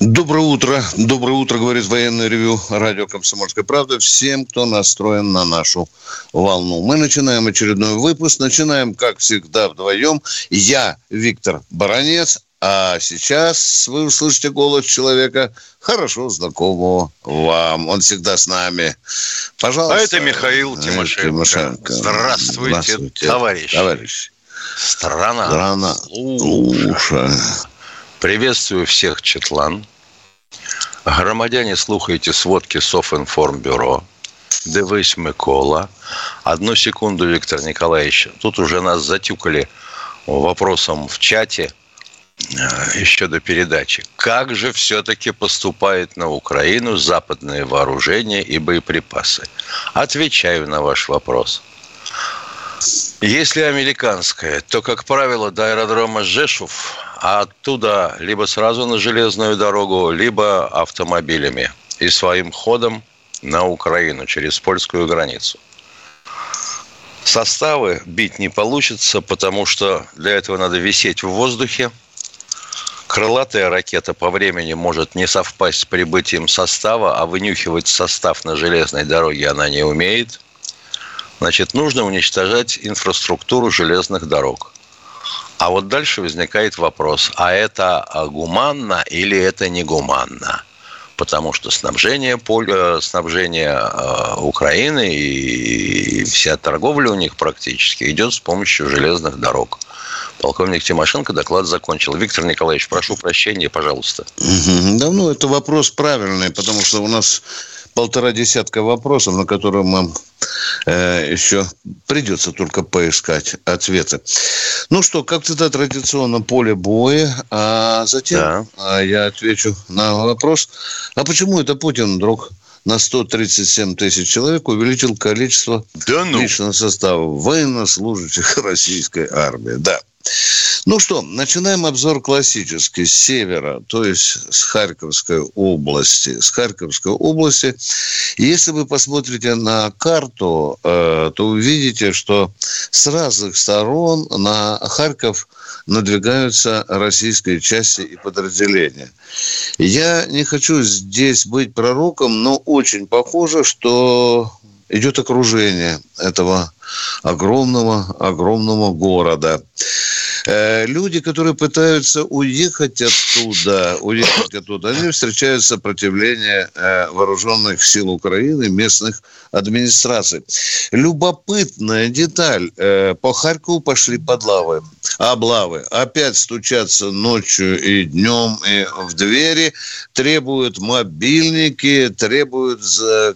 Доброе утро. Доброе утро, говорит военное ревю радио «Комсомольская правда» всем, кто настроен на нашу волну. Мы начинаем очередной выпуск. Начинаем, как всегда, вдвоем. Я Виктор Баранец, а сейчас вы услышите голос человека, хорошо знакомого вам. Он всегда с нами. Пожалуйста. А это Михаил Тимошенко. Тимошенко. Здравствуйте, Здравствуйте товарищ. Товарищ. Страна. Страна. Слушай. Приветствую всех, Четлан. Громадяне, слухайте сводки Софинформбюро. Дивись, Микола. Одну секунду, Виктор Николаевич. Тут уже нас затюкали вопросом в чате э, еще до передачи. Как же все-таки поступает на Украину западные вооружения и боеприпасы? Отвечаю на ваш вопрос. Если американское, то, как правило, до аэродрома Жешув а оттуда либо сразу на железную дорогу, либо автомобилями и своим ходом на Украину через польскую границу. Составы бить не получится, потому что для этого надо висеть в воздухе. Крылатая ракета по времени может не совпасть с прибытием состава, а вынюхивать состав на железной дороге она не умеет. Значит, нужно уничтожать инфраструктуру железных дорог – а вот дальше возникает вопрос, а это а, гуманно или это не гуманно? Потому что снабжение, поля, снабжение э, Украины и вся торговля у них практически идет с помощью железных дорог. Полковник Тимошенко доклад закончил. Виктор Николаевич, прошу прощения, пожалуйста. Да, ну, это вопрос правильный, потому что у нас полтора десятка вопросов, на которые нам э, еще придется только поискать ответы. Ну что, как всегда, традиционно поле боя, а затем да. а я отвечу на вопрос, а почему это Путин вдруг на 137 тысяч человек увеличил количество да ну. личного состава военнослужащих российской армии. Да. Ну что, начинаем обзор классический с севера, то есть с Харьковской области. С Харьковской области. Если вы посмотрите на карту, э, то увидите, что с разных сторон на Харьков надвигаются российские части и подразделения. Я не хочу здесь быть пророком, но очень похоже, что идет окружение этого огромного, огромного города. Э, люди, которые пытаются уехать оттуда, уехать оттуда, они встречают сопротивление э, вооруженных сил Украины, местных администраций. Любопытная деталь. Э, по Харькову пошли подлавы, облавы. Опять стучатся ночью и днем и в двери, требуют мобильники, требуют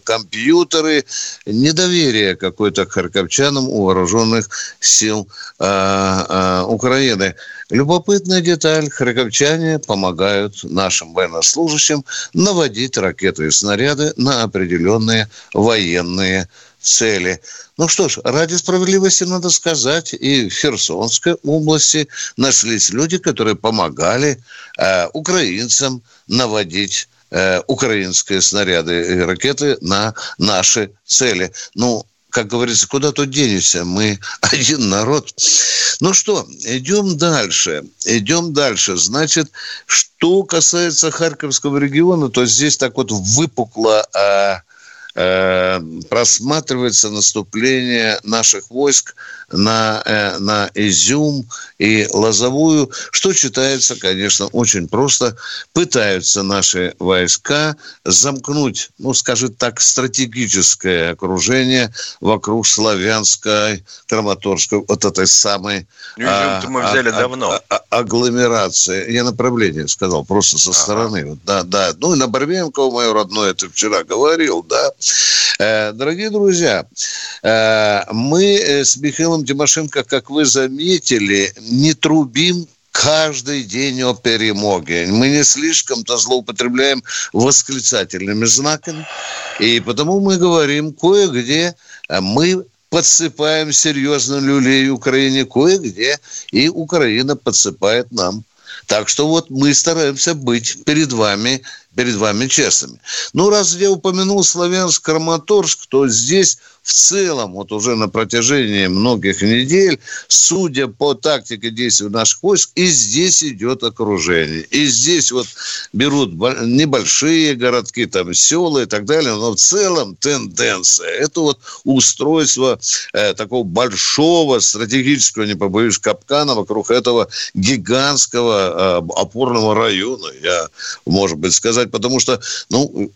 компьютеры. Недоверие какое-то к харьковчанам у вооруженных сил Украины Украины. Любопытная деталь. Харьковчане помогают нашим военнослужащим наводить ракеты и снаряды на определенные военные цели. Ну что ж, ради справедливости надо сказать, и в Херсонской области нашлись люди, которые помогали э, украинцам наводить э, украинские снаряды и ракеты на наши цели. Ну, как говорится, куда тут денешься, мы один народ. Ну что, идем дальше, идем дальше. Значит, что касается Харьковского региона, то здесь так вот выпукло а, а, просматривается наступление наших войск на, э, на Изюм и Лозовую, что читается, конечно, очень просто. Пытаются наши войска замкнуть, ну, скажем так, стратегическое окружение вокруг Славянской, Краматорской, вот этой самой... Ну, а, мы взяли а, давно. А, а, агломерации. Я направление сказал, просто со стороны. Ага. Да, да. Ну, и на Барвенково, мое родное, это вчера говорил, да. Э, дорогие друзья, э, мы э, с Михаилом Тимошенко, как вы заметили, не трубим каждый день о перемоге. Мы не слишком-то злоупотребляем восклицательными знаками. И потому мы говорим, кое-где мы подсыпаем серьезно люлей Украине, кое-где и Украина подсыпает нам Так что вот мы стараемся быть перед вами перед вами честными. Ну, раз я упомянул Славянск, Краматорск, то здесь в целом, вот уже на протяжении многих недель, судя по тактике действий наших войск, и здесь идет окружение. И здесь вот берут небольшие городки, там села и так далее, но в целом тенденция. Это вот устройство э, такого большого стратегического, не побоюсь, капкана вокруг этого гигантского э, опорного района, я, может быть, сказать, потому что, ну,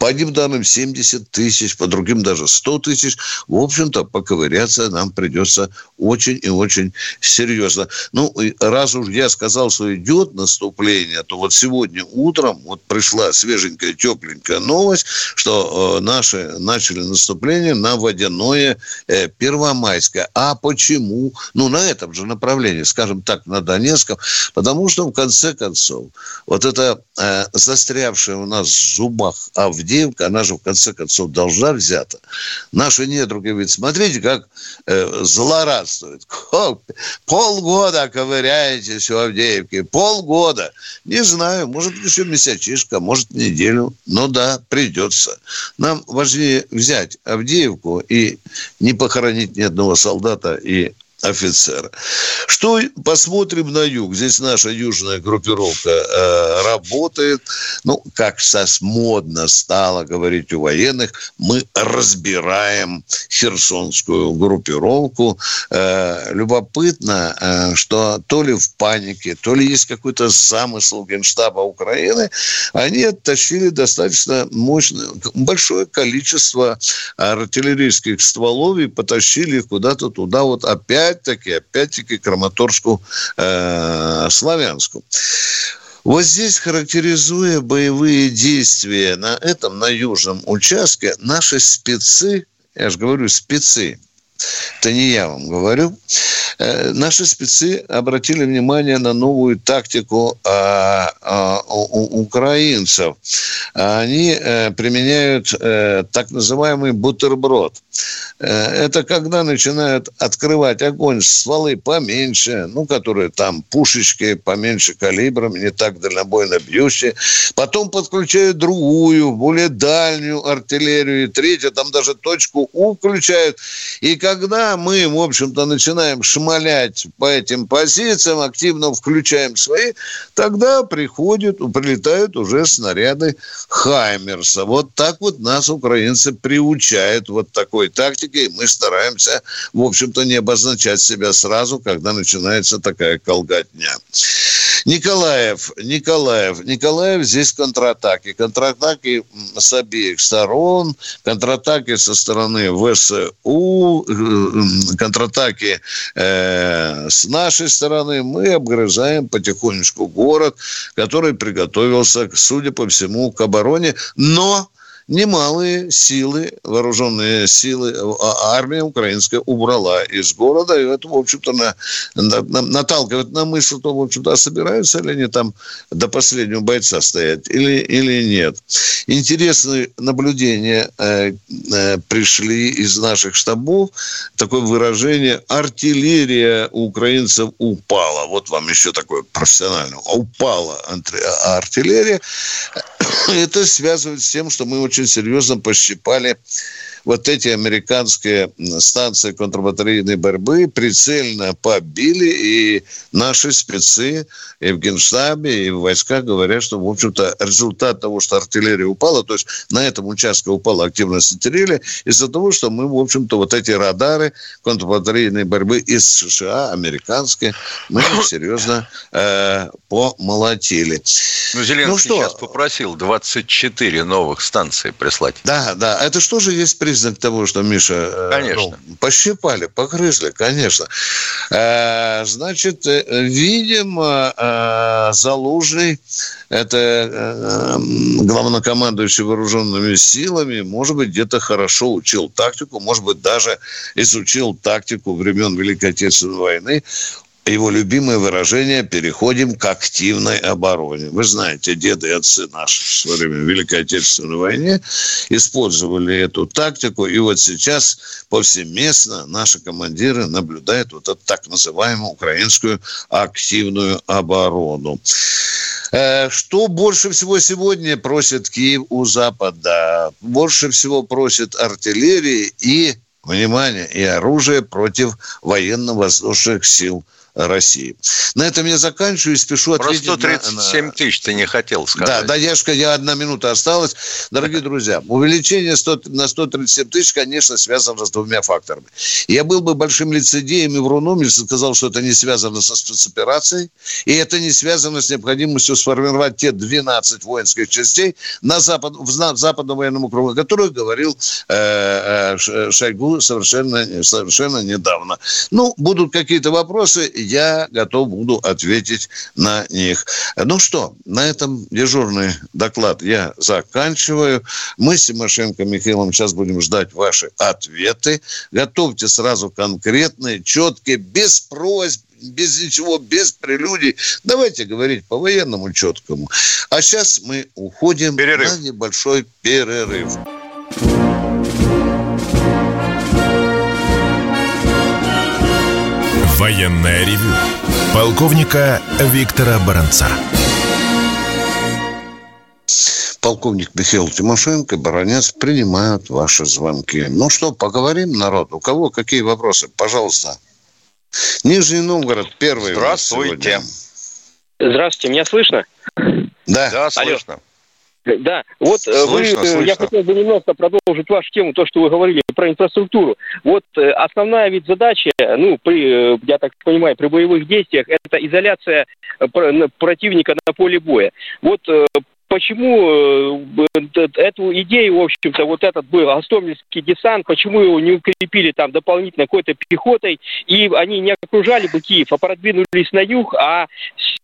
по одним данным 70 тысяч, по другим даже 100 тысяч здесь, в общем-то, поковыряться нам придется очень и очень серьезно. Ну, раз уж я сказал, что идет наступление, то вот сегодня утром вот пришла свеженькая, тепленькая новость, что э, наши начали наступление на водяное э, Первомайское. А почему? Ну, на этом же направлении, скажем так, на Донецком, потому что, в конце концов, вот эта э, застрявшая у нас в зубах Авдеевка, она же, в конце концов, должна взята. Наши наши недруги, ведь смотрите, как э, злорадствует. Полгода ковыряетесь у Авдеевки. Полгода. Не знаю, может, еще месячишка, может, неделю. Но да, придется. Нам важнее взять Авдеевку и не похоронить ни одного солдата и офицера. Что посмотрим на юг? Здесь наша южная группировка э, работает. Ну, как сейчас модно стало говорить у военных, мы разбираем херсонскую группировку. Э, любопытно, э, что то ли в панике, то ли есть какой-то замысел Генштаба Украины, они оттащили достаточно мощное, большое количество артиллерийских стволов и потащили их куда-то туда вот опять опять-таки, опять-таки Краматорску, э, Славянску. Вот здесь, характеризуя боевые действия на этом, на южном участке, наши спецы, я же говорю, спецы, это не я вам говорю, наши спецы обратили внимание на новую тактику а, а, украинцев. Они э, применяют э, так называемый бутерброд. Это когда начинают открывать огонь стволы поменьше, ну, которые там пушечки поменьше калибром, не так дальнобойно бьющие. Потом подключают другую, более дальнюю артиллерию. И третью, там даже точку У включают. И когда мы, в общем-то, начинаем шмалять по этим позициям, активно включаем свои, тогда приходят, прилетают уже снаряды Хаймерса. Вот так вот нас украинцы приучают вот такой тактикой. Мы стараемся, в общем-то, не обозначать себя сразу, когда начинается такая колготня. Николаев, Николаев, Николаев здесь контратаки. Контратаки с обеих сторон, контратаки со стороны ВСУ, э, контратаки э, с нашей стороны. Мы обгрызаем потихонечку город, который приготовился, судя по всему, к обороне. Но немалые силы, вооруженные силы, а, армия украинская убрала из города, и это, в общем-то, на, на, наталкивает на мысль, что, в общем-то, а собираются ли они там до последнего бойца стоять или, или нет. Интересные наблюдения э, э, пришли из наших штабов, такое выражение «артиллерия украинцев упала». Вот вам еще такое профессиональное. Упала артиллерия. Это связывает с тем, что мы очень серьезно пощипали вот эти американские станции контрбатарейной борьбы прицельно побили, и наши спецы и в Генштабе, и в войсках говорят, что, в общем-то, результат того, что артиллерия упала, то есть на этом участке упала активность артиллерии, из-за того, что мы, в общем-то, вот эти радары контрбатарейной борьбы из США, американские, мы серьезно э, помолотили. Ну, Зеленский ну, что? сейчас попросил 24 новых станций прислать. Да, да. Это что же есть при признак того, что Миша... Э, конечно. Ну, пощипали, погрызли, конечно. Э, значит, э, видимо, Залужный, это главнокомандующий вооруженными силами, может быть, где-то хорошо учил тактику, может быть, даже изучил тактику времен Великой Отечественной войны его любимое выражение «переходим к активной обороне». Вы знаете, деды и отцы наши в свое время Великой Отечественной войне использовали эту тактику, и вот сейчас повсеместно наши командиры наблюдают вот эту так называемую украинскую активную оборону. Э, что больше всего сегодня просит Киев у Запада? Больше всего просит артиллерии и, внимание, и оружие против военно-воздушных сил России. На этом я заканчиваю и спешу Про ответить 137 на... тысяч ты не хотел сказать. Да, да, я, я одна минута осталась. Дорогие друзья, увеличение 100, на 137 тысяч, конечно, связано с двумя факторами. Я был бы большим лицедеем и вруном, если сказал, что это не связано со спецоперацией, и это не связано с необходимостью сформировать те 12 воинских частей на запад, в западном военном округе, о которых говорил э, э, Шойгу совершенно, совершенно недавно. Ну, будут какие-то вопросы, я готов буду ответить на них. Ну что, на этом дежурный доклад я заканчиваю. Мы с Тимошенко Михаилом сейчас будем ждать ваши ответы. Готовьте сразу конкретные, четкие, без просьб, без ничего, без прелюдий. Давайте говорить по-военному четкому. А сейчас мы уходим перерыв. на небольшой перерыв. Военное ревю полковника Виктора Баранца. Полковник Михаил Тимошенко, Баранец принимают ваши звонки. Ну что, поговорим, народ? У кого какие вопросы? Пожалуйста. Нижний Новгород, первый. Здравствуйте. Здравствуйте, меня слышно? Да. Да, слышно. Алло. Да, вот э, слышно, вы, слышно. я хотел бы немножко продолжить вашу тему, то, что вы говорили про инфраструктуру. Вот э, основная ведь задача, ну, при, э, я так понимаю, при боевых действиях, это изоляция противника на поле боя. Вот почему э, эту идею, в общем-то, вот этот был Гостомельский десант, почему его не укрепили там дополнительно какой-то пехотой, и они не окружали бы Киев, а продвинулись на юг, а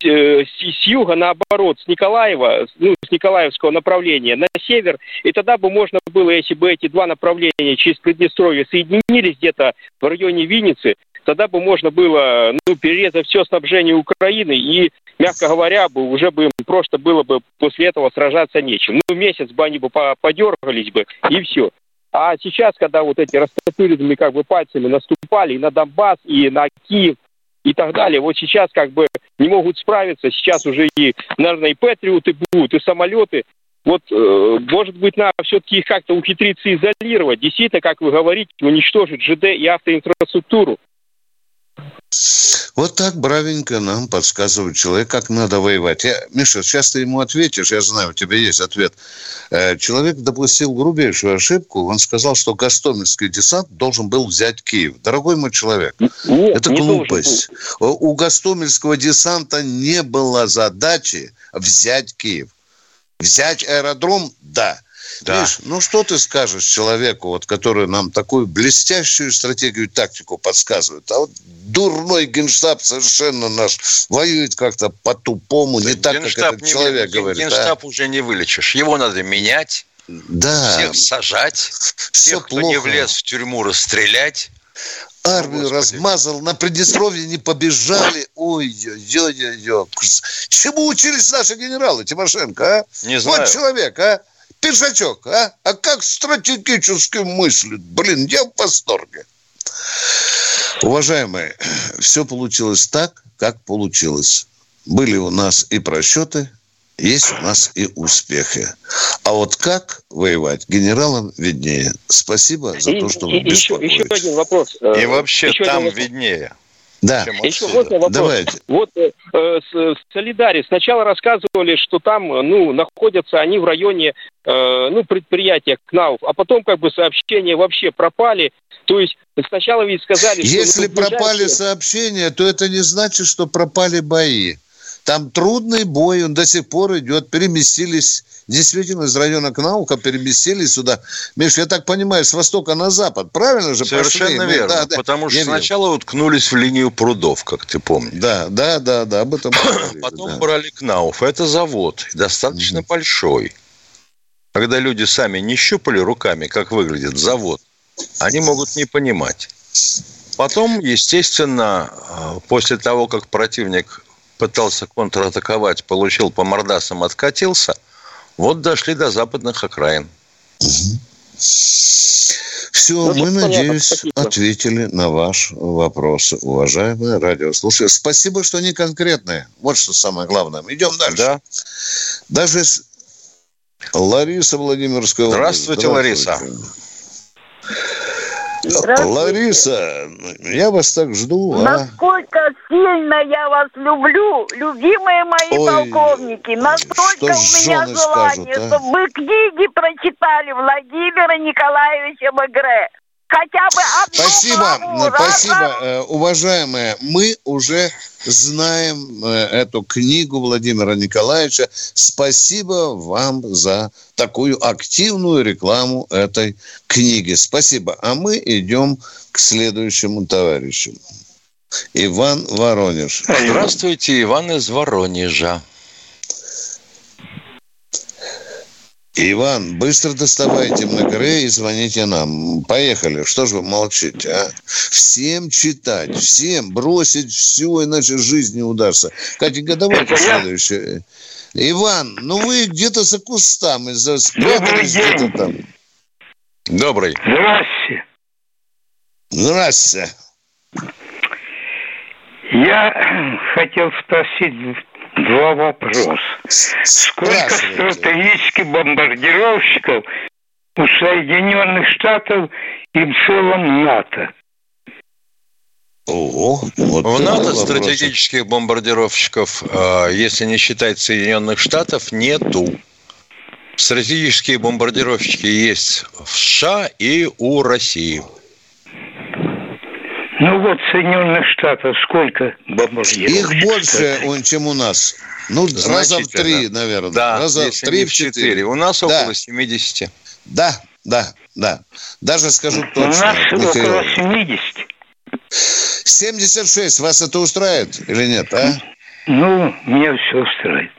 э, с, с юга, наоборот, с Николаева, ну, с Николаевского направления на север, и тогда бы можно было, если бы эти два направления через Приднестровье соединились где-то в районе Винницы, тогда бы можно было ну, перерезать все снабжение Украины и, мягко говоря, бы уже бы просто было бы после этого сражаться нечем. Ну, месяц бы они бы подергались бы, и все. А сейчас, когда вот эти растопыренными как бы пальцами наступали и на Донбасс, и на Киев, и так далее. Вот сейчас как бы не могут справиться. Сейчас уже и, наверное, и Патриоты будут, и самолеты. Вот, э, может быть, надо все-таки их как-то ухитриться изолировать. Действительно, как вы говорите, уничтожить ЖД и автоинфраструктуру. Вот так бравенько нам подсказывает человек, как надо воевать. Я, Миша, сейчас ты ему ответишь, я знаю, у тебя есть ответ. Э, человек допустил грубейшую ошибку. Он сказал, что Гастомельский десант должен был взять Киев. Дорогой мой человек, Нет, это глупость. У Гастомельского десанта не было задачи взять Киев. Взять аэродром – да. Да. Миш, ну что ты скажешь человеку, вот, который нам такую блестящую стратегию и тактику подсказывает? А вот дурной генштаб совершенно наш воюет как-то по-тупому, не так, как этот не, человек ген, говорит. Генштаб а? уже не вылечишь. Его надо менять, да. всех сажать, Все всех, кто плохо. не влез в тюрьму, расстрелять армию Господи. размазал, на Приднестровье не побежали. Ой-ой-ой-ой. Чему учились наши генералы, Тимошенко, а? Не знаю. Вот человек, а? Пиджачок, а? А как стратегически мыслит? Блин, я в восторге. Уважаемые, все получилось так, как получилось. Были у нас и просчеты, есть у нас и успехи. А вот как воевать, генералам виднее. Спасибо за то, что вы беспокоитесь. Еще, еще один вопрос. И вообще еще там виднее. Да. Еще вот вопрос. Давайте. Вот э, с, Солидаре сначала рассказывали, что там, ну, находятся они в районе, э, ну, предприятия КНАУФ, а потом как бы сообщения вообще пропали. То есть сначала ведь сказали, что... Если пропали сообщения, то это не значит, что пропали бои. Там трудный бой, он до сих пор идет, переместились, действительно, из района Кнаука переместились сюда. Миш, я так понимаю, с востока на запад, правильно же Совершенно пошли? верно, да, потому что сначала уткнулись в линию прудов, как ты помнишь. Да, да, да, да, об этом говорили, Потом да. брали Кнауф, это завод, достаточно mm-hmm. большой. Когда люди сами не щупали руками, как выглядит завод, они могут не понимать. Потом, естественно, э, после того, как противник пытался контратаковать, получил по мордасам, откатился, вот дошли до западных окраин. Все, ну, мы, надеюсь, спасибо. ответили на ваш вопрос, уважаемые радиослушатели. Спасибо, что не конкретные. Вот что самое главное. Идем дальше. Да. Даже Лариса Владимирская Здравствуйте, Здравствуйте. Лариса. Лариса, я вас так жду. А? Насколько а? сильно я вас люблю, любимые мои Ой, полковники. Настолько у меня желание, скажут, а? чтобы вы книги прочитали Владимира Николаевича Мегре хотя бы одну Спасибо, главу, спасибо, раз, э, уважаемые. Мы уже знаем э, эту книгу Владимира Николаевича. Спасибо вам за такую активную рекламу этой книги. Спасибо. А мы идем к следующему товарищу. Иван Воронеж. Здравствуйте, Иван из Воронежа. Иван, быстро доставайте МНГР и звоните нам. Поехали. Что же вы молчите, а? Всем читать, всем бросить все, иначе жизнь не удастся. Катенька, давайте следующее. Иван, ну вы где-то за кустами, за спрятались где-то там. Добрый. Здрасте. Здрасте. Я хотел спросить два вопроса. Сколько стратегических бомбардировщиков у Соединенных Штатов и в целом НАТО? Ого, вот в НАТО стратегических бомбардировщиков, а, если не считать Соединенных Штатов, нету. Стратегические бомбардировщики есть в США и у России. Ну вот Соединенных Штатов сколько бомбардировщиков? Их больше, он, чем у нас. Ну, раза в три, наверное. Да, раза в три, в четыре. У нас около да. 70. Да, да, да. Даже скажу точно. У нас Михаил. около 70. 76. Вас это устраивает или нет, а? Ну, мне все устраивает.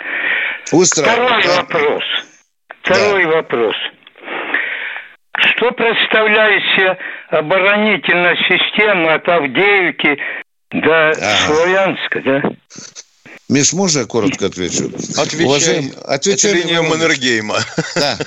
Устраивает. Второй да? вопрос. Второй да. вопрос. Что представляет себе оборонительная система от Авдеевки до ага. Славянска, да? Миш, можно я коротко отвечу? Отвечай. Уважаем, отвечали Это Маннергейма. Да.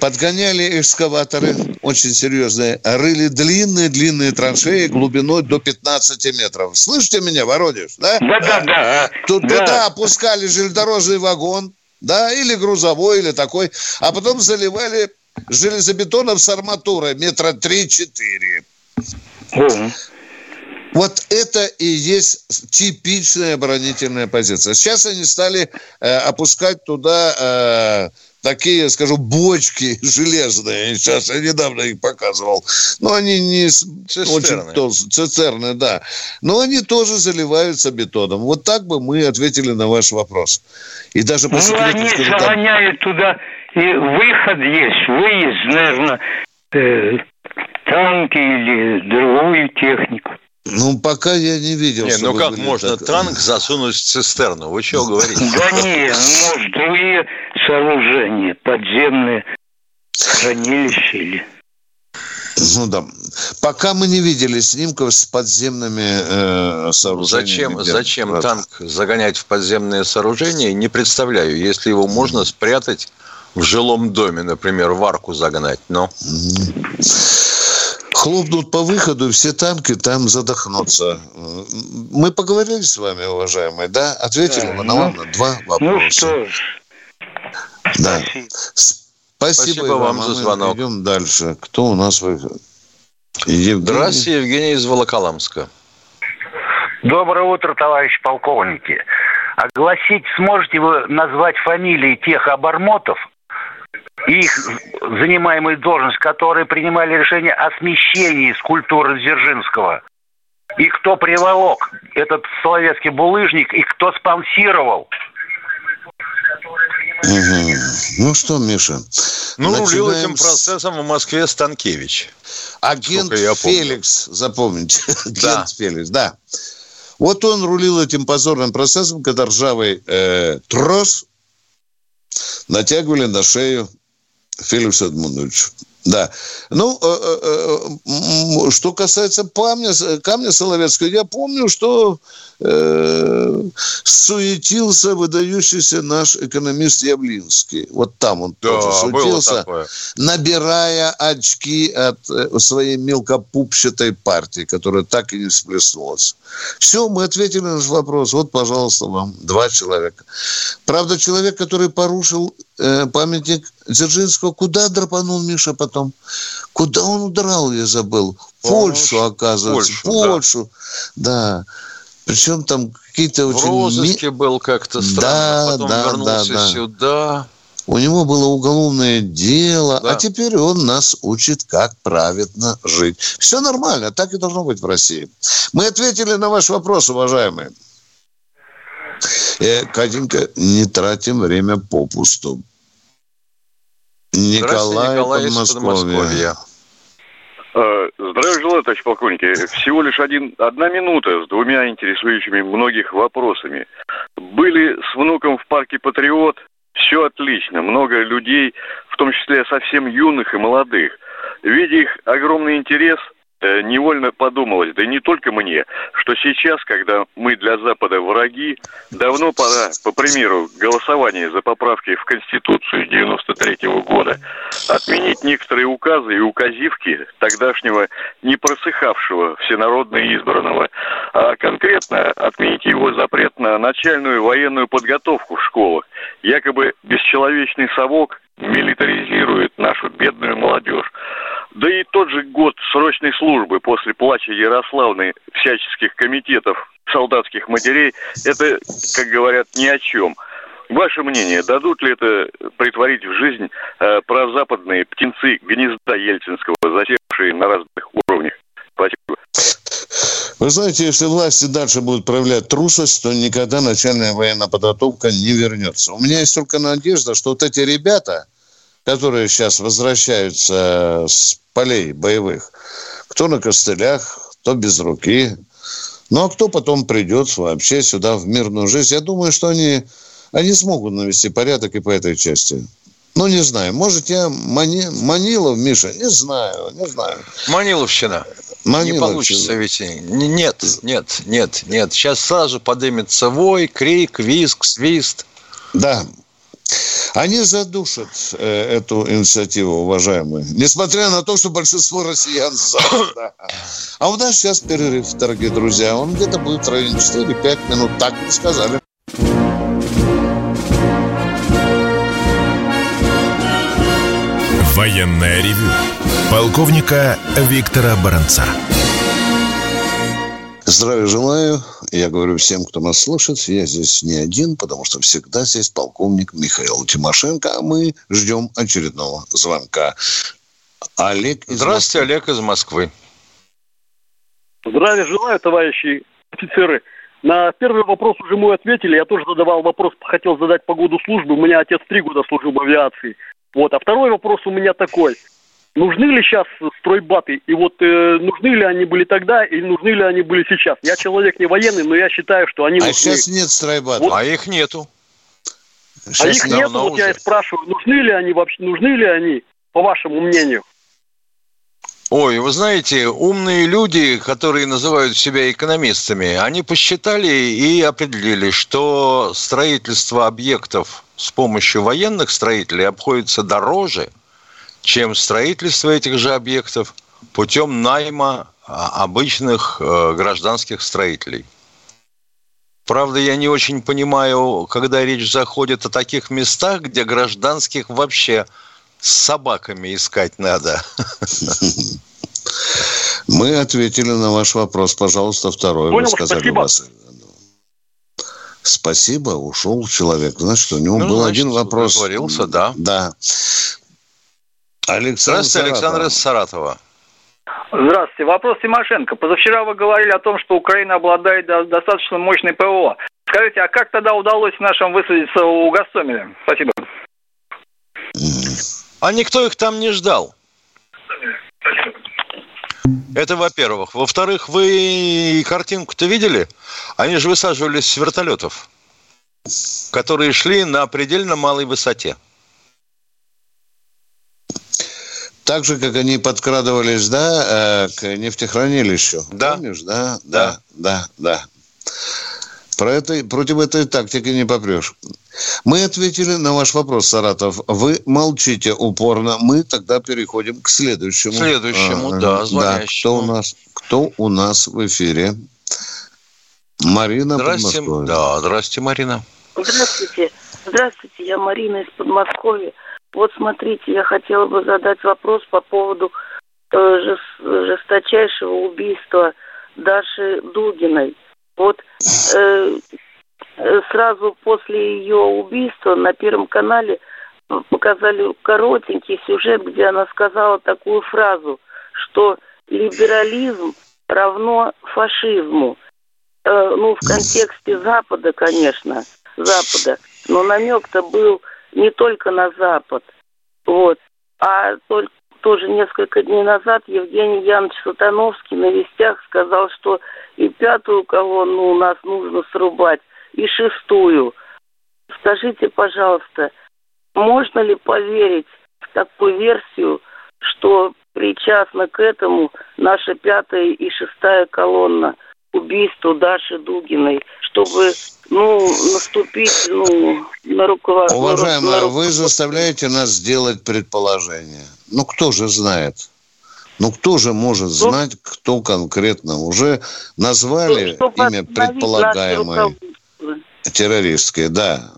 Подгоняли экскаваторы, очень серьезные, рыли длинные-длинные траншеи глубиной до 15 метров. Слышите меня, Воронеж? Да, да, да. да. Тут, да. Туда опускали железнодорожный вагон, да, или грузовой, или такой, а потом заливали железобетоном с арматурой метра 3-4. Угу. Вот это и есть типичная оборонительная позиция. Сейчас они стали э, опускать туда э, такие, скажу, бочки железные. Сейчас я недавно их показывал. Но они не цистерны. очень толстые. Цистерны, да. Но они тоже заливаются бетоном. Вот так бы мы ответили на ваш вопрос. И даже по ну, они загоняют там... туда, и выход есть, выезд, наверное, э, танки или другую технику. Ну, пока я не видел. Не, ну как можно так... танк засунуть в цистерну? Вы чего говорите? Да нет, может, другие сооружения, подземные хранилища или... Ну да. Пока мы не видели снимков с подземными э, сооружениями. Зачем, зачем танк загонять в подземные сооружения, не представляю. Если его можно спрятать в жилом доме, например, в арку загнать, но... Хлопнут по выходу, все танки там задохнутся. Мы поговорили с вами, уважаемые, да? Ответили да, мы на ну, два ну вопроса. Ну что ж. Да. Спасибо, Спасибо вам, вам за звонок. Идем дальше. Кто у нас? Евгений. Здравствуйте, Евгений из Волоколамска. Доброе утро, товарищ полковники. Огласить сможете вы назвать фамилии тех обормотов, их занимаемые должности, которые принимали решение о смещении скульптуры Дзержинского. И кто приволок этот советский булыжник, и кто спонсировал. Угу. Ну что, Миша? Ну, рулил этим процессом в Москве Станкевич. Агент Феликс, запомните. Агент да. Феликс, да. Вот он рулил этим позорным процессом, когда ржавый э, трос натягивали на шею Феликсу Эдмундовичу. Да. Ну, э, э, что касается камня, камня Соловецкого, я помню, что э, суетился выдающийся наш экономист Явлинский. Вот там он да, тоже суетился, набирая очки от своей мелкопупчатой партии, которая так и не сплеснулась. Все, мы ответили на наш вопрос. Вот, пожалуйста, вам два человека. Правда, человек, который порушил э, памятник Дзержинского, куда драпанул Миша потом? Куда он удрал, я забыл. Польшу, оказывается. Польшу, Польшу. Да. да. Причем там какие-то очень... В розыске был как-то странно, да, потом да, вернулся да, да. сюда. У него было уголовное дело, да. а теперь он нас учит, как правильно жить. Все нормально, так и должно быть в России. Мы ответили на ваш вопрос, уважаемые. Э, Катенька, не тратим время попусту. Николай, Николай Подмосковье. Э, здравия желаю, товарищ полковники. Всего лишь один, одна минута с двумя интересующими многих вопросами. Были с внуком в парке «Патриот», все отлично. Много людей, в том числе совсем юных и молодых. Видя их огромный интерес – невольно подумалось, да и не только мне, что сейчас, когда мы для Запада враги, давно пора, по примеру, голосования за поправки в Конституцию 93 -го года, отменить некоторые указы и указивки тогдашнего не просыхавшего всенародно избранного, а конкретно отменить его запрет на начальную военную подготовку в школах. Якобы бесчеловечный совок милитаризирует нашу бедную молодежь. Да и тот же год срочной службы после плача Ярославны всяческих комитетов солдатских матерей, это, как говорят, ни о чем. Ваше мнение, дадут ли это притворить в жизнь э, прозападные птенцы гнезда Ельцинского, засевшие на разных уровнях? Спасибо. Вы знаете, если власти дальше будут проявлять трусость, то никогда начальная военная подготовка не вернется. У меня есть только надежда, что вот эти ребята – которые сейчас возвращаются с полей боевых, кто на костылях, кто без руки, ну а кто потом придет вообще сюда в мирную жизнь, я думаю, что они, они смогут навести порядок и по этой части. Ну, не знаю. Может, я мани... Манилов, Миша? Не знаю, не знаю. Маниловщина. Маниловщина. Не получится ведь. Нет, нет, нет, нет. Сейчас сразу подымется вой, крик, визг, свист. Да, они задушат э, эту инициативу, уважаемые. Несмотря на то, что большинство россиян за. Да. А у нас сейчас перерыв, дорогие друзья. Он где-то будет в районе 4-5 минут. Так мы сказали. Военная ревю. Полковника Виктора Баранца. Здравия желаю. Я говорю всем, кто нас слушает. Я здесь не один, потому что всегда здесь полковник Михаил Тимошенко, а мы ждем очередного звонка. Олег из Здравствуйте, Москвы. Олег из Москвы. Здравия желаю, товарищи офицеры. На первый вопрос уже мы ответили. Я тоже задавал вопрос, хотел задать по году службы. У меня отец три года служил в авиации. Вот. А второй вопрос у меня такой – нужны ли сейчас стройбаты, и вот э, нужны ли они были тогда, и нужны ли они были сейчас. Я человек не военный, но я считаю, что они а нужны. А сейчас нет стройбатов. Вот. А их нету. Сейчас а их нету, вот уже. я и спрашиваю, нужны ли они вообще, нужны ли они, по вашему мнению? Ой, вы знаете, умные люди, которые называют себя экономистами, они посчитали и определили, что строительство объектов с помощью военных строителей обходится дороже, чем строительство этих же объектов путем найма а, обычных э, гражданских строителей. Правда, я не очень понимаю, когда речь заходит о таких местах, где гражданских вообще с собаками искать надо. Мы ответили на ваш вопрос. Пожалуйста, второй. Понял, Вы сказали спасибо. Вас... Спасибо, ушел человек. Значит, у него ну, был значит, один вопрос. Договорился, да. Да. Александр Здравствуйте, Александр из Саратова. Здравствуйте. Вопрос Тимошенко. Позавчера вы говорили о том, что Украина обладает достаточно мощной ПВО. Скажите, а как тогда удалось нашим высадиться у Гастомеля? Спасибо. А никто их там не ждал. Это во-первых. Во-вторых, вы картинку-то видели? Они же высаживались с вертолетов, которые шли на предельно малой высоте. Так же, как они подкрадывались, да, э, к нефтехранилищу. Да. Помнишь, да? Да, да, да. Про это, против этой тактики не попрешь. Мы ответили на ваш вопрос, Саратов. Вы молчите упорно. Мы тогда переходим к следующему. Следующему, а, да, звонящему. Да, кто у нас, кто у нас в эфире? Марина Здрасте, да, здравствуйте, Марина. Здравствуйте. Здравствуйте, я Марина из Подмосковья. Вот смотрите, я хотела бы задать вопрос по поводу э, жесточайшего убийства Даши Дугиной. Вот э, э, сразу после ее убийства на Первом канале показали коротенький сюжет, где она сказала такую фразу, что либерализм равно фашизму. Э, ну, в контексте Запада, конечно, Запада. Но намек-то был не только на Запад. Вот. А только тоже несколько дней назад Евгений Янович Сатановский на вестях сказал, что и пятую колонну у нас нужно срубать, и шестую. Скажите, пожалуйста, можно ли поверить в такую версию, что причастна к этому наша пятая и шестая колонна убийству Даши Дугиной, чтобы ну, наступить ну, на руководство. Уважаемая, на руководство. вы заставляете нас сделать предположение. Ну, кто же знает? Ну, кто же может ну, знать, кто конкретно? Уже назвали имя предполагаемой террористской, да.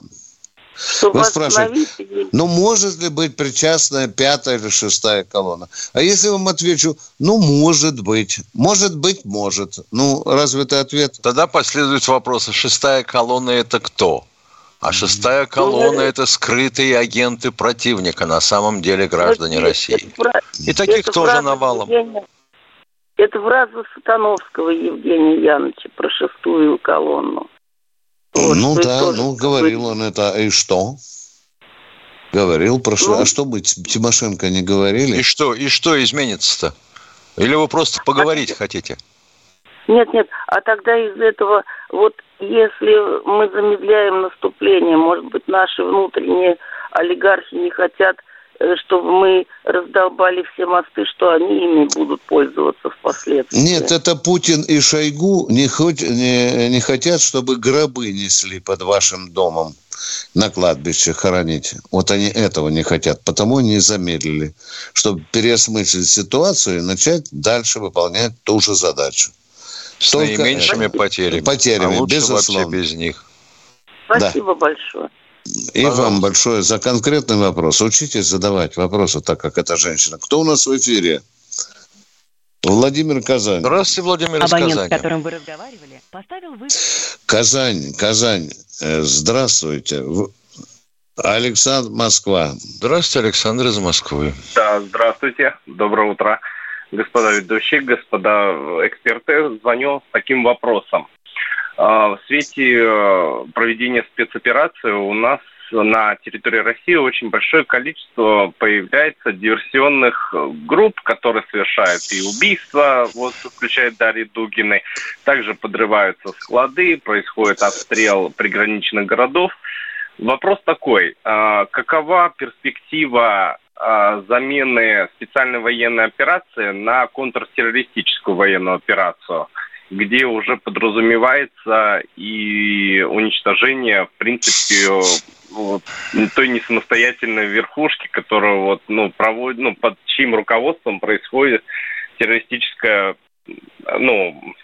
Что Вы спрашиваете, ну может ли быть причастная пятая или шестая колонна? А если я вам отвечу, ну может быть, может быть, может. Ну разве это ответ? Тогда последует вопрос, а шестая колонна это кто? А шестая колонна ну, – это скрытые агенты противника, на самом деле граждане это, России. Это, И таких это тоже навалом. Евгения, это фраза Сатановского Евгения Яновича про шестую колонну. Вот, ну да, тоже... ну говорил он это, и что? Говорил, прошло. Ну, а что мы Тимошенко не говорили? И что, и что изменится-то? Или вы просто поговорить а... хотите? Нет, нет, а тогда из этого, вот если мы замедляем наступление, может быть, наши внутренние олигархи не хотят чтобы мы раздолбали все мосты, что они ими будут пользоваться впоследствии. Нет, это Путин и Шойгу не, хоть, не, не хотят, чтобы гробы несли под вашим домом на кладбище хоронить. Вот они этого не хотят, потому они замедлили, чтобы переосмыслить ситуацию и начать дальше выполнять ту же задачу. С Только наименьшими это, потерями. Потерями, а лучше безусловно. вообще без них. Спасибо да. большое. И Пожалуйста. вам большое за конкретный вопрос. Учитесь задавать вопросы, так как это женщина. Кто у нас в эфире? Владимир Казань. Здравствуйте, Владимир Абонент, Казань. с которым вы разговаривали, поставил вы... Казань, Казань, э, здравствуйте. Александр, Москва. Здравствуйте, Александр из Москвы. Да, здравствуйте, доброе утро. Господа ведущие, господа эксперты, звоню с таким вопросом. А, в свете э, проведения спецоперации у нас на территории России очень большое количество появляется диверсионных э, групп, которые совершают и убийства, вот включая Дарьи Дугиной, также подрываются склады, происходит обстрел приграничных городов. Вопрос такой, а, какова перспектива а, замены специальной военной операции на контртеррористическую военную операцию – где уже подразумевается и уничтожение, в принципе, вот, той не самостоятельной верхушки, которая вот, ну, проводит, ну, под чьим руководством происходит террористическая, ну,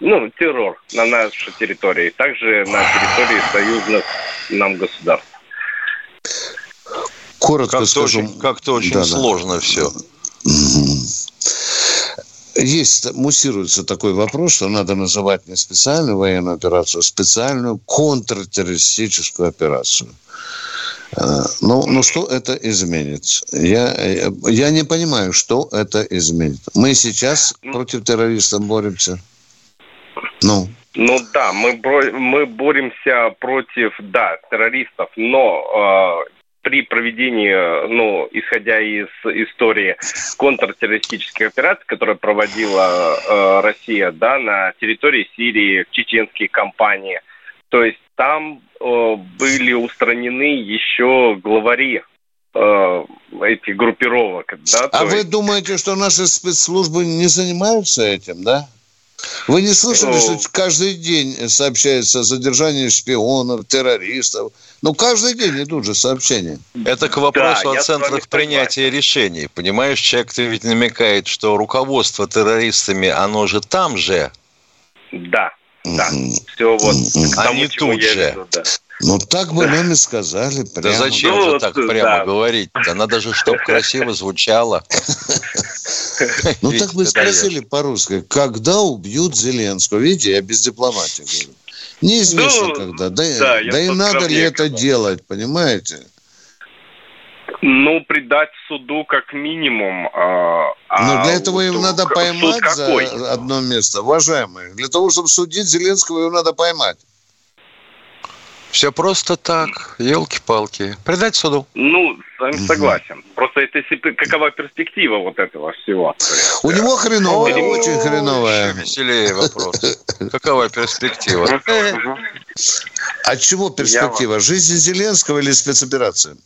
ну, террор на нашей территории, также на территории союзных нам государств. Коротко как-то скажу. Очень, как-то очень да, сложно да. все. Есть, муссируется такой вопрос, что надо называть не специальную военную операцию, а специальную контртеррористическую операцию. Э, ну, ну что это изменит? Я, я не понимаю, что это изменит. Мы сейчас против террористов боремся. Ну. Ну да, мы, мы боремся против, да, террористов, но э, при проведении, ну, исходя из истории контртеррористических операций, которые проводила э, Россия, да, на территории Сирии, чеченские компании, то есть там э, были устранены еще главари э, этих группировок. Да, а вы есть... думаете, что наши спецслужбы не занимаются этим, да? Вы не слышали, ну, что каждый день сообщается о задержании шпионов, террористов? Ну, каждый день идут же сообщения. Это к вопросу да, о центрах принятия решений. Понимаешь, человек ты ведь намекает, что руководство террористами, оно же там же. Да, да. Все вот. А не тут же. Веду, да. Ну, так бы нам и сказали прямо. Да зачем ну, же так прямо да. говорить Надо же, чтобы красиво звучало. Ну, так мы спросили по-русски, когда убьют Зеленского? Видите, я без дипломатии говорю. Неизвестно ну, когда. Да, да, да и надо ли это делать, понимаете? Ну, предать суду как минимум. А, Но для этого им надо поймать за одно место, уважаемые. Для того, чтобы судить Зеленского, его надо поймать. Все просто так, елки-палки. Предать суду. Ну, с вами согласен. Просто это какова перспектива вот этого всего? У него хреновая, очень хреновая. Веселее вопрос. Какова перспектива? От чего перспектива? Жизнь Зеленского или спецоперация?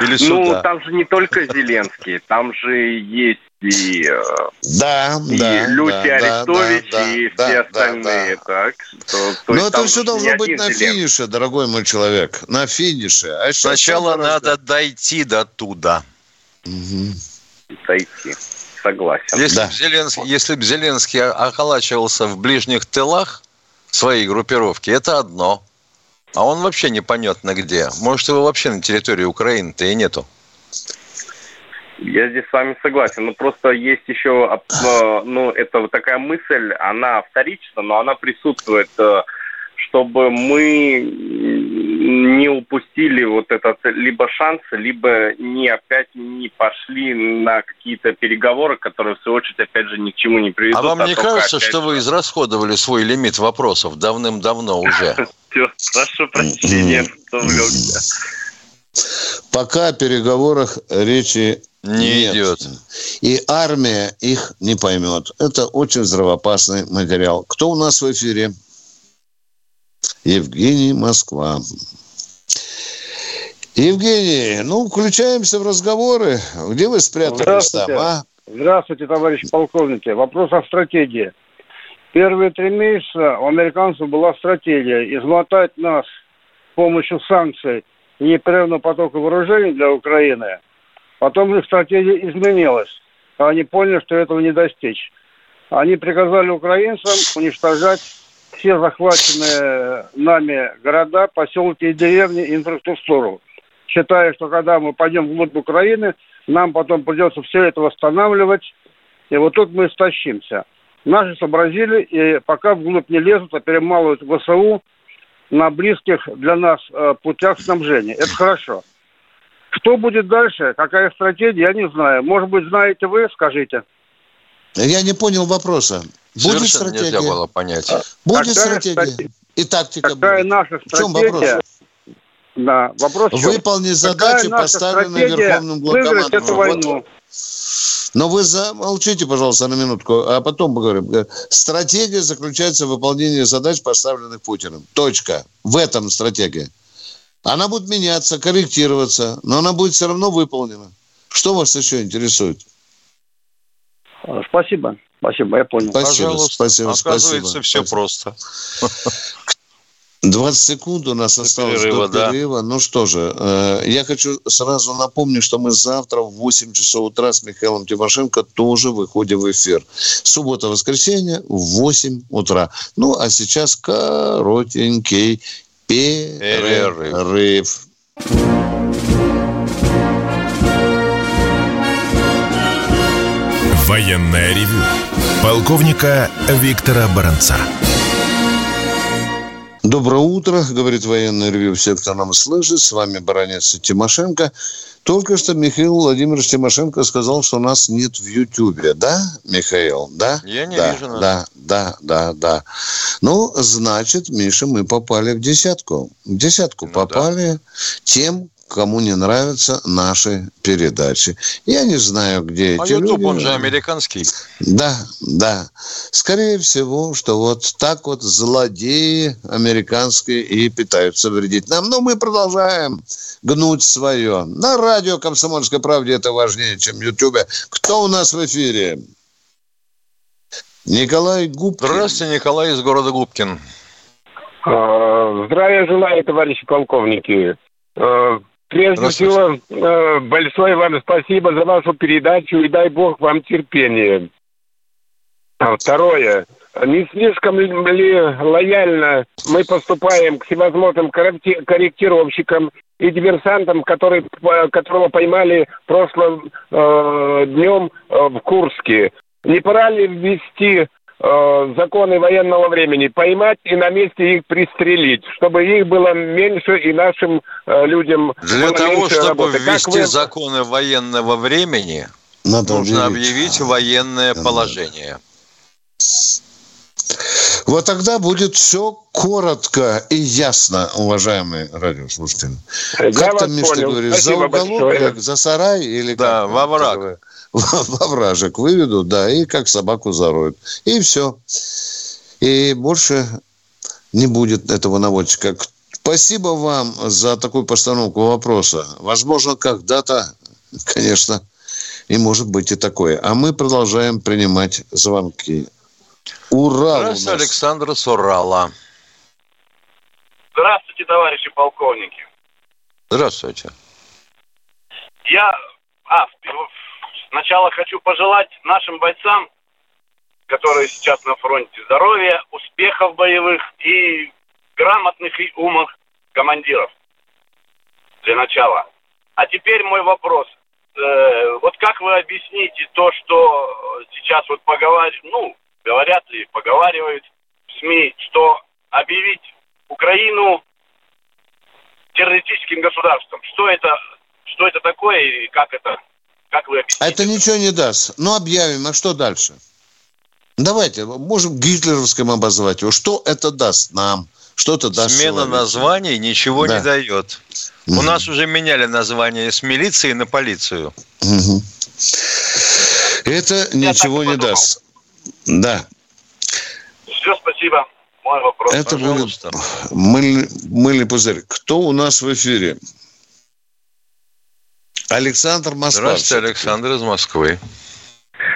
Или суда? Ну, там же не только Зеленский, там же есть и, э, да, и да, Люси да, Арестович, да, и да, все да, остальные. Да, так, то, то Но это все должно быть на Зеленский. финише, дорогой мой человек. На финише. А Сначала надо дойти до туда. Угу. Дойти. Согласен. Если да. бы Зеленский, если Зеленский околачивался в ближних тылах своей группировки, это одно. А он вообще непонятно где. Может, его вообще на территории Украины-то и нету. Я здесь с вами согласен. Но просто есть еще, ну, это вот такая мысль, она вторична, но она присутствует, э, чтобы мы не упустили вот этот либо шанс, либо не опять не пошли на какие-то переговоры, которые, в свою очередь, опять же, ни к чему не приведут. А вам а не кажется, что же... вы израсходовали свой лимит вопросов давным-давно уже? Прошу прощения, Пока о переговорах речи не Нет. идет. И армия их не поймет. Это очень взрывоопасный материал. Кто у нас в эфире? Евгений Москва. Евгений, ну, включаемся в разговоры. Где вы спрятались там, а? Здравствуйте, товарищ полковники. Вопрос о стратегии. Первые три месяца у американцев была стратегия измотать нас с помощью санкций и непрерывного потока вооружений для Украины. Потом их стратегия изменилась. Они поняли, что этого не достичь. Они приказали украинцам уничтожать все захваченные нами города, поселки и деревни, инфраструктуру. Считая, что когда мы пойдем вглубь Украины, нам потом придется все это восстанавливать. И вот тут мы истощимся. Наши сообразили, и пока вглубь не лезут, а перемалывают ВСУ на близких для нас э, путях снабжения. Это хорошо. Что будет дальше, какая стратегия, я не знаю. Может быть, знаете вы, скажите. Я не понял вопроса. Будет Совершенно стратегия? нельзя было понять. Будет какая стратегия? Стратегия? И тактика какая будет. наша стратегия? В чем вопрос? Да, вопрос Выполнить задачи, поставленные Верховным главкомандующим. эту войну. Но вы замолчите, пожалуйста, на минутку, а потом поговорим. Стратегия заключается в выполнении задач, поставленных Путиным. Точка. В этом стратегия. Она будет меняться, корректироваться, но она будет все равно выполнена. Что вас еще интересует? Спасибо. Спасибо, я понял. Спасибо, Пожалуйста. спасибо, Оказывается, спасибо. все спасибо. просто. 20 секунд у нас до осталось перерыва, до перерыва. Да. Ну что же, э, я хочу сразу напомнить, что мы завтра в 8 часов утра с Михаилом Тимошенко тоже выходим в эфир. Суббота-воскресенье в 8 утра. Ну, а сейчас коротенький перерыв. Военная ревю. Полковника Виктора Баранца. Доброе утро, говорит военное ревю. Все, кто нам слышит, с вами баронец Тимошенко. Только что Михаил Владимирович Тимошенко сказал, что нас нет в Ютьюбе. Да, Михаил? Да? Я не да, вижу нас. Да, да, да, да. Ну, значит, Миша, мы попали в десятку. В десятку ну, попали да. тем, кому не нравятся наши передачи. Я не знаю, где а эти YouTube, люди. он же американский. Да, да. Скорее всего, что вот так вот злодеи американские и пытаются вредить нам. Но мы продолжаем гнуть свое. На радио «Комсомольской правде» это важнее, чем в Ютубе. Кто у нас в эфире? Николай Губкин. Здравствуйте, Николай из города Губкин. А, здравия желаю, товарищи полковники. А, прежде всего, а, большое вам спасибо за вашу передачу и дай бог вам терпения. Второе. Не слишком ли лояльно мы поступаем к всевозможным корректировщикам и диверсантам, которые, которого поймали прошлым э, днем э, в Курске? Не пора ли ввести э, законы военного времени, поймать и на месте их пристрелить, чтобы их было меньше и нашим э, людям Для было того, чтобы работы. ввести вы... законы военного времени, Надо нужно объявить. объявить военное положение. Вот тогда будет все коротко и ясно, уважаемые радиослушатели. Я как там Миш, ты говоришь, Спасибо за уголок, большое. как за сарай или Да, как? во враг. Во вражек выведут, да, и как собаку зароют. И все. И больше не будет этого наводчика. Спасибо вам за такую постановку вопроса. Возможно, когда-то, конечно, и может быть и такое. А мы продолжаем принимать звонки. Урал у Здравствуйте, нас. Александр с Урала. Здравствуйте, товарищи полковники. Здравствуйте. Я а, в- сначала хочу пожелать нашим бойцам, которые сейчас на фронте, здоровья, успехов боевых и грамотных и умных командиров для начала. А теперь мой вопрос. Э, вот как вы объясните то, что сейчас вот поговаривают, ну, говорят и поговаривают в СМИ, что объявить Украину террористическим государством. Что это, что это такое и как это, как вы объясните? А это ничего не даст. Ну, объявим, а что дальше? Давайте, можем гитлеровским обозвать его. Что это даст нам? Что это даст Смена человеку? названий ничего Да. не дает. У нас уже меняли название с милиции на полицию. Мгм. Это ничего не даст. Да. Все, спасибо. Мой вопрос. Это будет мыльный, мыльный пузырь. Кто у нас в эфире? Александр Москва. Здравствуйте, Александр из Москвы.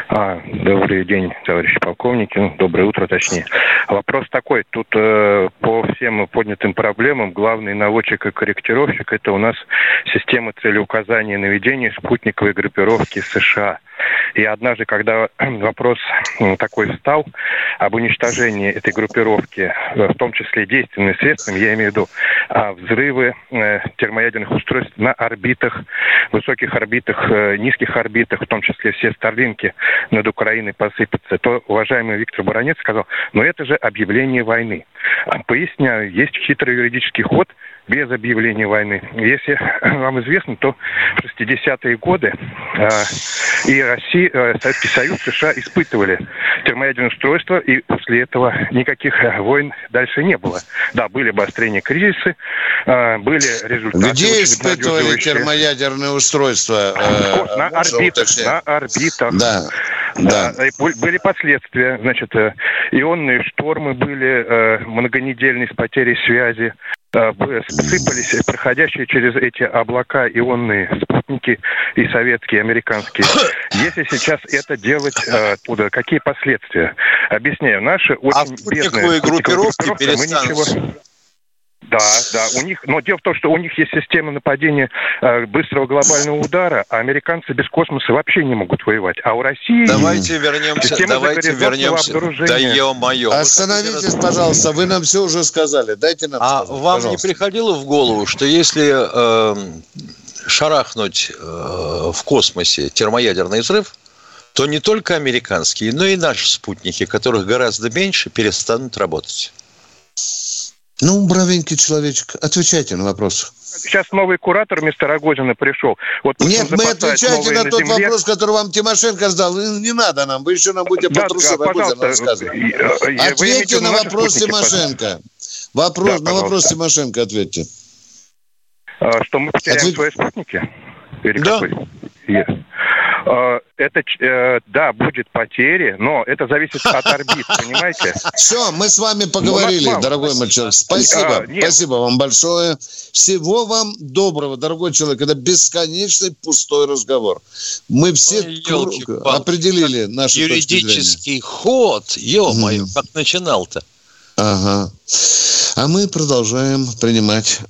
А, добрый день, товарищи полковники. Доброе утро, точнее. Вопрос такой. Тут э, по всем поднятым проблемам главный наводчик и корректировщик – это у нас система целеуказания и наведения спутниковой группировки США. И однажды, когда вопрос такой встал об уничтожении этой группировки, э, в том числе действенными средствами, я имею в виду а, взрывы э, термоядерных устройств на орбитах, высоких орбитах, э, низких орбитах, в том числе все старлинки над Украиной посыпятся, то уважаемый Виктор Баранец сказал, но это же объявление войны. А, Поясняю, есть хитрый юридический ход без объявления войны. Если вам известно, то в 60-е годы э, и Россия, э, Советский Союз, США испытывали термоядерное устройство, и после этого никаких э, войн дальше не было. Да, были обострения кризисы, э, были результаты. Где испытывали термоядерное устройство? Э, На можно орбитах, на орбитах. Да, да. А, бу- Были последствия, значит, э, ионные штормы были, э, многонедельные с потерей связи, э, сыпались проходящие через эти облака ионные спутники и советские, и американские. Если сейчас это делать оттуда, какие последствия? Объясняю, наши очень бедные спутниковые группировки мы перестанут. ничего... Да, да, у них, но дело в том, что у них есть система нападения э, быстрого глобального удара, а американцы без космоса вообще не могут воевать. А у России Давайте вернемся, система давайте вернемся. Да ё-моё. Остановитесь, пожалуйста, вы нам все уже сказали. Дайте нам А сказать, вам пожалуйста. не приходило в голову, что если э, шарахнуть э, в космосе термоядерный взрыв, то не только американские, но и наши спутники, которых гораздо меньше, перестанут работать? Ну, бровенький человечек, отвечайте на вопрос. Сейчас новый куратор вместо Рогозина пришел. Вот Нет, мы отвечайте новые на тот земле. вопрос, который вам Тимошенко задал. Не надо нам, вы еще нам будете Да, трусу да, Рогозина рассказывать. э, Ответьте на вопрос спутники, Тимошенко. Вопрос, Да, на вопрос пожалуйста. Тимошенко ответьте. А, что мы потеряем Ответ... свои спутники? Или да. Какой? Э, это, э, да, будет потери, но это зависит от орбит, понимаете? Все, мы с вами поговорили, дорогой мой человек. Спасибо, а, спасибо вам большое. Всего вам доброго, дорогой человек. Это бесконечный пустой разговор. Мы все Ой, определили наши Юридический ход, ё-моё, mm. как начинал-то. Ага. А мы продолжаем принимать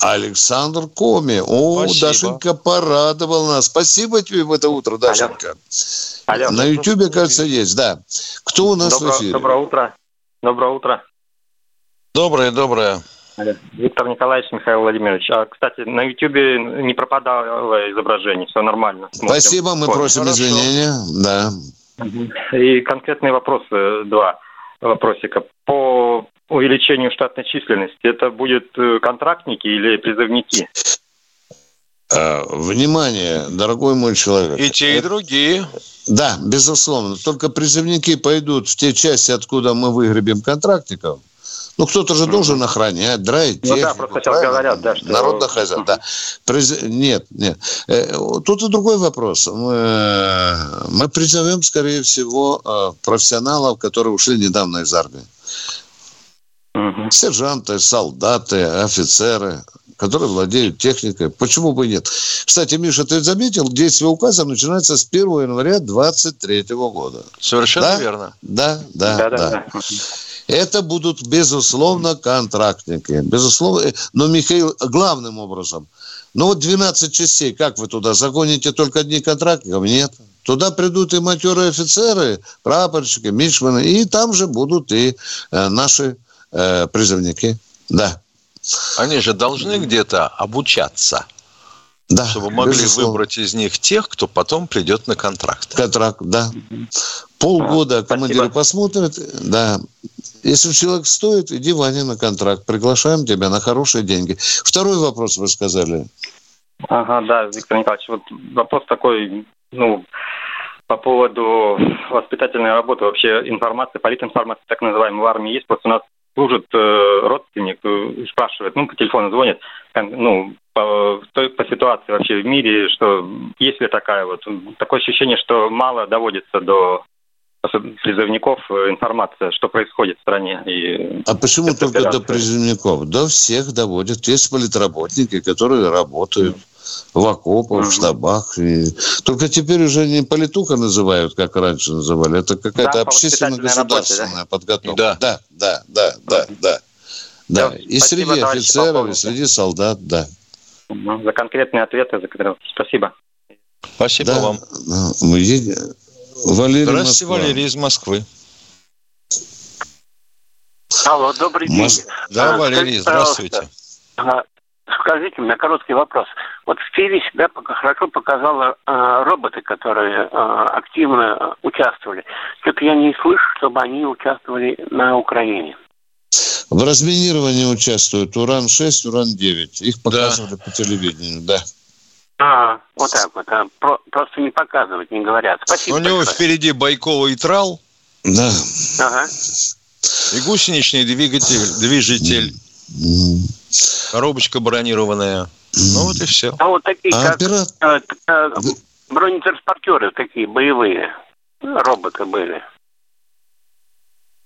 Александр Коми. О, Спасибо. Дашенька порадовал нас. Спасибо тебе в это утро, Дашенька. Алло. Алло. На Ютьюбе, кажется, есть, да. Кто у нас Добро, в эфире? Доброе утро. Доброе утро. Доброе, доброе. Виктор Николаевич, Михаил Владимирович. А, кстати, на Ютьюбе не пропадало изображение, все нормально. Смотрим. Спасибо, мы просим Хорошо. извинения. Да. И конкретные вопросы, два вопросика. По увеличению штатной численности, это будет э, контрактники или призывники? А, внимание, дорогой мой человек. И те, и другие. Да, безусловно. Только призывники пойдут в те части, откуда мы выгребем контрактников. Ну, кто-то же должен охранять, драить Ну да, просто сейчас говорят, да, что... Народный хозяин, да. Приз... Нет, нет. Э, тут и другой вопрос. Мы, мы призовем, скорее всего, э, профессионалов, которые ушли недавно из армии. Угу. Сержанты, солдаты, офицеры, которые владеют техникой. Почему бы и нет? Кстати, Миша, ты заметил, действие указа начинается с 1 января 2023 года. Совершенно да? верно. Да, да, да. да. да. Это будут, безусловно, контрактники. Безусловно. Но, Михаил, главным образом, ну вот 12 частей, как вы туда загоните только одни контрактников? Нет. Туда придут и матерые офицеры, прапорщики, мичманы, и там же будут и э, наши э, призывники. Да. Они же должны где-то обучаться. Да, чтобы могли безусловно. выбрать из них тех, кто потом придет на контракт. Контракт, да. Полгода командиры посмотрят, да. Если человек стоит, иди, Ваня, на контракт. Приглашаем тебя на хорошие деньги. Второй вопрос вы сказали. Ага, да, Виктор Николаевич, вот вопрос такой, ну, по поводу воспитательной работы, вообще информации, политинформации, так называемой, в армии есть. Просто у нас служит э, родственник, э, спрашивает, ну, по телефону звонит, ну, по, по ситуации вообще в мире, что есть ли такая вот, такое ощущение, что мало доводится до призывников э, информация, что происходит в стране. И а почему только до призывников? До всех доводят. Есть политработники, которые работают в окопах, в штабах. И... Только теперь уже не политуха называют, как раньше называли. Это какая-то да, общественно-государственная да? подготовка. Да, да, да, да, да. да. Да, и Спасибо, среди офицеров, и среди солдат, да. За конкретные ответы, за которые... Спасибо. Спасибо да, вам. Мы едем... Валерий Здравствуйте, Москва. Валерий из Москвы. Алло, добрый день. Мос... Да, а, Валерий, здравствуйте. Скажите, у меня короткий вопрос. Вот в фильме себя хорошо показала э, роботы, которые э, активно участвовали. Что-то я не слышу, чтобы они участвовали на Украине. В разминировании участвуют Уран-6, Уран-9. Их показывали да. по телевидению, да. А, вот так вот. А, про, просто не показывают, не говорят. Спасибо. У него впереди Байкова и Трал. Да. Ага. И гусеничный двигатель, движитель. Коробочка бронированная. Ну вот и все. А вот такие, а как операт... э, бронетранспортеры такие, боевые роботы были.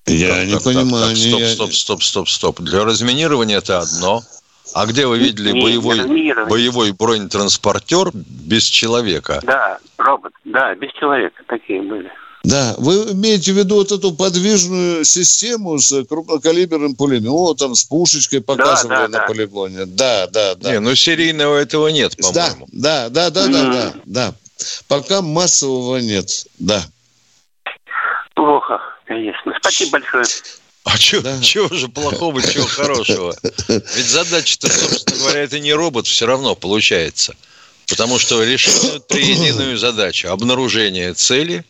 Я так, не так, понимаю. Так, стоп, стоп, стоп, стоп, стоп. Для разминирования это одно. А где вы видели не, боевой, боевой бронетранспортер без человека? Да, робот, да, без человека такие были. Да, вы имеете в виду вот эту подвижную систему с крупнокалиберным пулеметом, с пушечкой показывали да, да, на да. полигоне. Да, да, да. Не, ну серийного этого нет, по-моему. Да, да, да, да, да, да, да. Пока массового нет, да. Плохо, конечно. Спасибо большое. А что да. чего же плохого, чего хорошего? Ведь задача-то, собственно говоря, это не робот все равно получается. Потому что решают три единую задачу. Обнаружение цели,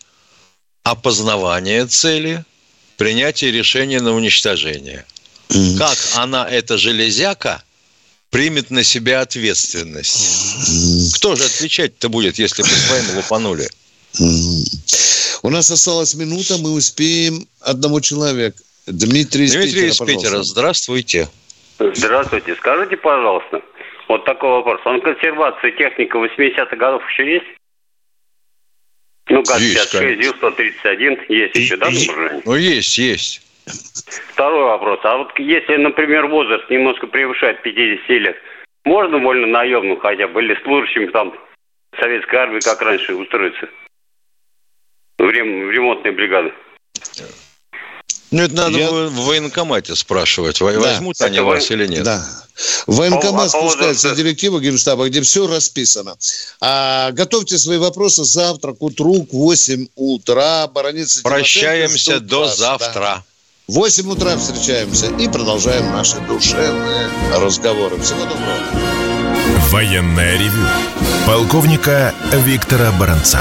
опознавание цели, принятие решения на уничтожение. Как она, эта железяка, примет на себя ответственность? Кто же отвечать-то будет, если по своим лупанули? У нас осталась минута, мы успеем одного человека. Дмитрий из Дмитрий Питера, из Питера, здравствуйте. Здравствуйте. Скажите, пожалуйста, вот такой вопрос. Он консервации техника 80-х годов еще есть? Ну, ГАЗ-56, Ю-131 есть еще, да, вооружение? Ну, есть, есть. Второй вопрос. А вот если, например, возраст немножко превышает 50 лет, можно вольно наемным хотя бы или служащим там советской армии, как раньше, устроиться? В, рем, в ремонтные бригады. Ну, это надо Я... в военкомате спрашивать, да. возьмут они это вас или нет. Да. В военкомат по, спускается по директива Генштаба, где все расписано. А, готовьте свои вопросы завтра к утру, к 8 утра. Бароница Прощаемся до вас, завтра. Да. В 8 утра встречаемся и продолжаем наши душевные разговоры. Всего доброго. Военная ревю. Полковника Виктора Баранца.